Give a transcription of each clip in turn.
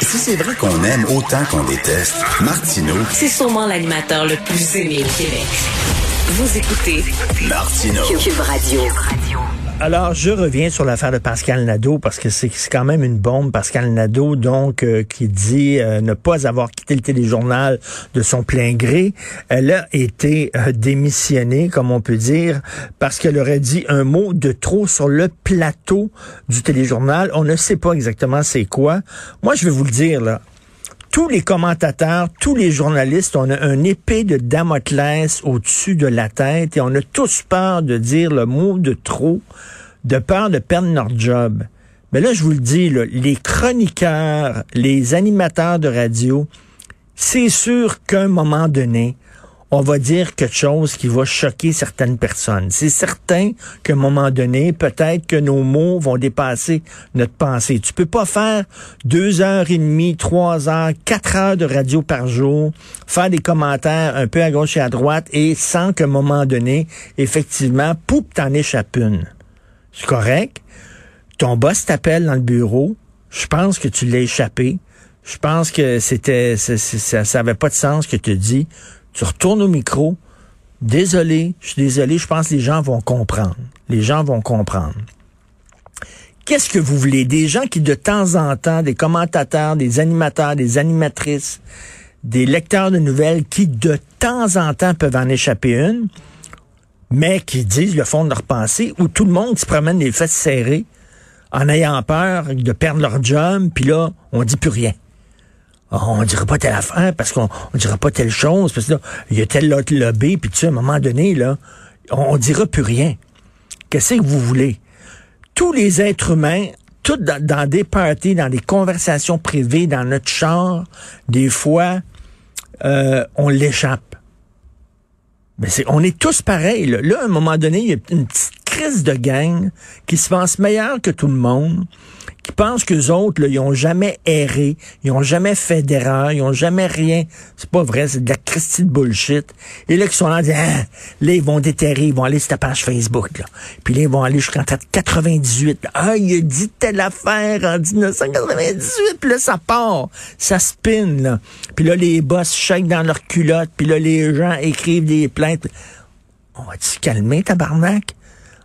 Si c'est vrai qu'on aime autant qu'on déteste, Martineau. C'est sûrement l'animateur le plus aimé au Québec. Vous écoutez Martineau. Cube Radio. Alors, je reviens sur l'affaire de Pascal Nadeau parce que c'est quand même une bombe. Pascal Nadeau, donc, euh, qui dit euh, ne pas avoir quitté le téléjournal de son plein gré. Elle a été euh, démissionnée, comme on peut dire, parce qu'elle aurait dit un mot de trop sur le plateau du téléjournal. On ne sait pas exactement c'est quoi. Moi, je vais vous le dire, là tous les commentateurs, tous les journalistes, on a un épée de Damoclès au-dessus de la tête et on a tous peur de dire le mot de trop, de peur de perdre notre job. Mais là, je vous le dis, les chroniqueurs, les animateurs de radio, c'est sûr qu'à un moment donné, on va dire quelque chose qui va choquer certaines personnes. C'est certain qu'à un moment donné, peut-être que nos mots vont dépasser notre pensée. Tu peux pas faire deux heures et demie, trois heures, quatre heures de radio par jour, faire des commentaires un peu à gauche et à droite et sans qu'à un moment donné, effectivement, poup, t'en échappes une. C'est correct. Ton boss t'appelle dans le bureau. Je pense que tu l'as échappé. Je pense que c'était, ça, ça, avait pas de sens que tu dis tu retournes au micro. Désolé, je suis désolé, je pense que les gens vont comprendre. Les gens vont comprendre. Qu'est-ce que vous voulez? Des gens qui, de temps en temps, des commentateurs, des animateurs, des animatrices, des lecteurs de nouvelles qui, de temps en temps, peuvent en échapper une, mais qui disent le fond de leur pensée, où tout le monde se promène les fesses serrées en ayant peur de perdre leur job, puis là, on dit plus rien. Ah, on dira pas telle affaire parce qu'on on dira pas telle chose parce que là, il y a tel autre lobby puis tu sais à un moment donné là on, dira plus rien. Qu'est-ce que vous voulez? Tous les êtres humains tout dans, des parties, dans des conversations privées, dans notre char, des fois, euh, on l'échappe. Mais c'est, on est tous pareils. Là. là, à un moment donné, il y a une petite crise de gang qui se pense meilleur que tout le monde qui pensent qu'eux autres, là, ils ont jamais erré, ils ont jamais fait d'erreur, ils ont jamais rien. C'est pas vrai, c'est de la Christie de bullshit. Et là, qui sont là, ah, là, ils vont déterrer, ils vont aller sur ta page Facebook, là. Puis là, ils vont aller jusqu'en 98. Ah, il a dit telle affaire en 1998, puis là, ça part, ça spin, là. Puis là, les boss shake dans leur culotte, puis là, les gens écrivent des plaintes. On va se calmer, tabarnak?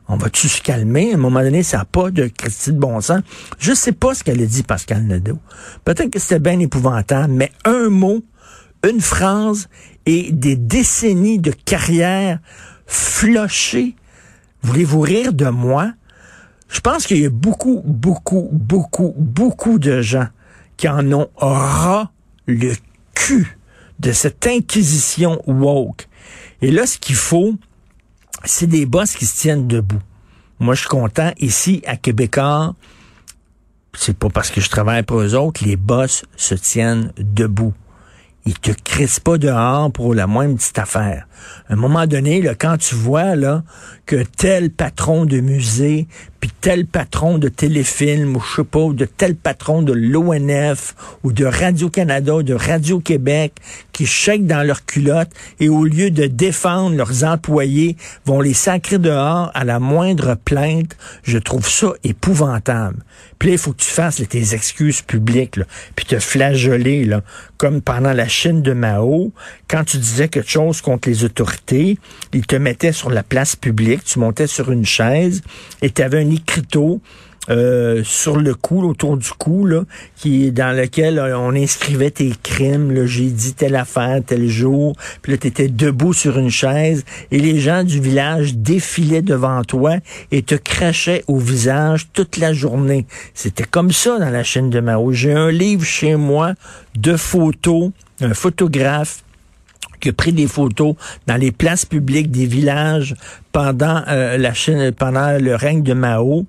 On va-tu se calmer? À un moment donné, ça n'a pas de Christie de bon sens. Je sais pas ce qu'elle a dit, Pascal Nadeau. Peut-être que c'était bien épouvantable, mais un mot, une phrase et des décennies de carrière flochées. Voulez-vous rire de moi? Je pense qu'il y a beaucoup, beaucoup, beaucoup, beaucoup de gens qui en ont ras le cul de cette inquisition woke. Et là, ce qu'il faut, c'est des boss qui se tiennent debout. Moi, je suis content ici à Québécois. C'est pas parce que je travaille pour eux autres, les boss se tiennent debout. Ils te crissent pas dehors pour la moindre petite affaire. À un moment donné, là, quand tu vois là que tel patron de musée, puis tel patron de téléfilm, ou je sais pas, ou de tel patron de l'ONF, ou de Radio-Canada, ou de Radio-Québec, qui chèquent dans leur culotte, et au lieu de défendre leurs employés, vont les sacrer dehors à la moindre plainte, je trouve ça épouvantable. Puis là, il faut que tu fasses tes excuses publiques, là, puis te flageoler, là, comme pendant la Chine de Mao, quand tu disais quelque chose contre les autorités, ils te mettaient sur la place publique, tu montais sur une chaise et tu avais un écriteau sur le cou, autour du cou, là, qui dans lequel euh, on inscrivait tes crimes. J'ai dit telle affaire, tel jour. Puis là, tu étais debout sur une chaise et les gens du village défilaient devant toi et te crachaient au visage toute la journée. C'était comme ça dans la chaîne de Mao. J'ai un livre chez moi de photos, un photographe qui a pris des photos dans les places publiques des villages pendant euh, la Chine, pendant le règne de Mao.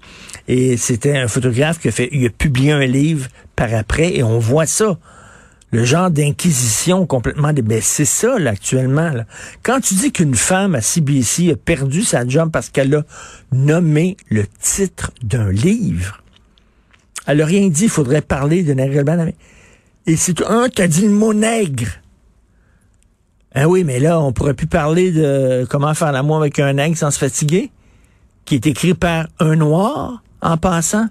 Et c'était un photographe qui a fait, il a publié un livre par après et on voit ça. Le genre d'inquisition complètement. Ben, c'est ça, là, actuellement. Quand tu dis qu'une femme à CBC a perdu sa job parce qu'elle a nommé le titre d'un livre, elle a rien dit, il faudrait parler de nègre Et c'est un a dit le mot nègre. Ah oui, mais là, on pourrait plus parler de comment faire l'amour avec un nègre sans se fatiguer, qui est écrit par un noir en passant.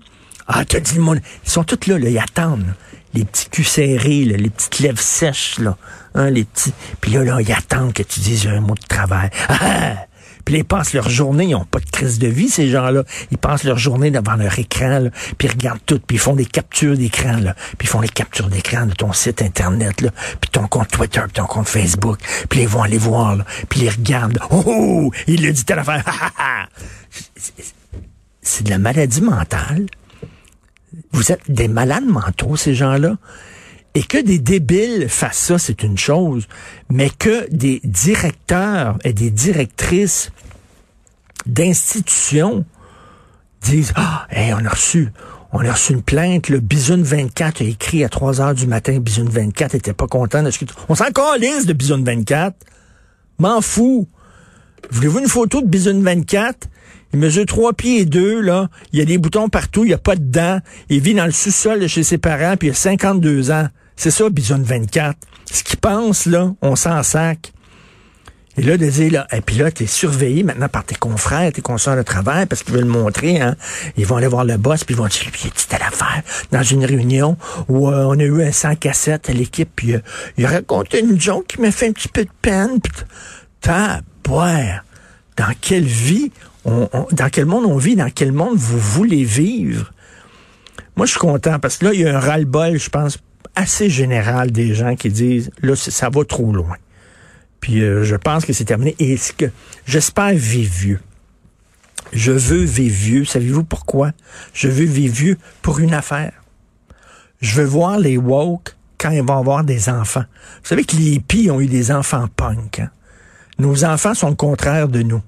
Ah, t'as dit le monde. Ils sont tous là, là ils attendent. Les petits culs serrés, les petites lèvres sèches, là. Hein, les petits. Puis là, là, ils attendent que tu dises un mot de travail. Ah! Puis ils passent leur journée, ils n'ont pas de crise de vie, ces gens-là. Ils passent leur journée devant leur écran, là, puis ils regardent tout, puis ils font des captures d'écran, là, puis ils font les captures d'écran de ton site Internet, là, puis ton compte Twitter, puis ton compte Facebook, puis ils vont aller voir, là, puis ils regardent. Oh, oh, il le dit telle affaire. C'est de la maladie mentale. Vous êtes des malades mentaux, ces gens-là. Et que des débiles fassent ça, c'est une chose, mais que des directeurs et des directrices d'institutions disent Ah, on a reçu, on a reçu une plainte, le Bisoun 24 a écrit à 3 heures du matin, Bisoun 24 était pas content de ce que On s'en calisse de Bisoun 24. M'en fous. Voulez-vous une photo de Bisoun 24? Il mesure trois pieds et deux, là. Il y a des boutons partout, il n'y a pas de dents. Il vit dans le sous-sol de chez ses parents, puis il a 52 ans. C'est ça, Bison 24. Ce qu'il pense, là, on s'en sac. Et là, de dire, là, et puis là, t'es surveillé maintenant par tes confrères, tes consoeurs de travail, parce qu'ils veulent le montrer, hein. Ils vont aller voir le boss, puis ils vont dire, puis il à l'affaire dans une réunion où euh, on a eu un 100 cassette à l'équipe, puis euh, il a raconté une joke qui m'a fait un petit peu de peine, puis t'as. Dans quelle vie, on, dans quel monde on vit, dans quel monde vous voulez vivre? Moi, je suis content, parce que là, il y a un ras-le-bol, je pense, assez général des gens qui disent là ça va trop loin. Puis euh, je pense que c'est terminé. Et ce que j'espère vivre vieux. Je veux vivre vieux. Savez-vous pourquoi? Je veux vivre vieux pour une affaire. Je veux voir les woke quand ils vont avoir des enfants. Vous savez que les hippies ont eu des enfants punk. Hein? Nos enfants sont le contraire de nous.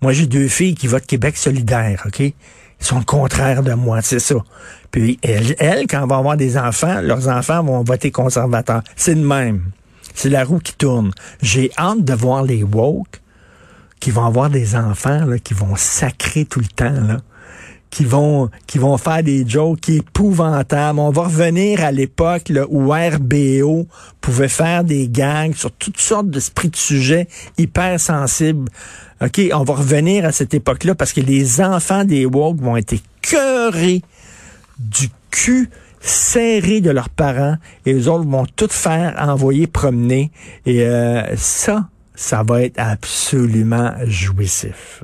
Moi, j'ai deux filles qui votent Québec solidaire, OK? Ils sont le contraire de moi, c'est ça. Puis elles, quand elles vont avoir des enfants, leurs enfants vont voter conservateur. C'est le même. C'est la roue qui tourne. J'ai hâte de voir les woke qui vont avoir des enfants là, qui vont sacrer tout le temps. Là qui vont qui vont faire des jokes épouvantables. On va revenir à l'époque où RBO pouvait faire des gangs sur toutes sortes d'esprits de sujets hyper sensibles. OK, on va revenir à cette époque-là parce que les enfants des woke vont être cœurés du cul serré de leurs parents et les autres vont tout faire envoyer promener. Et euh, ça, ça va être absolument jouissif.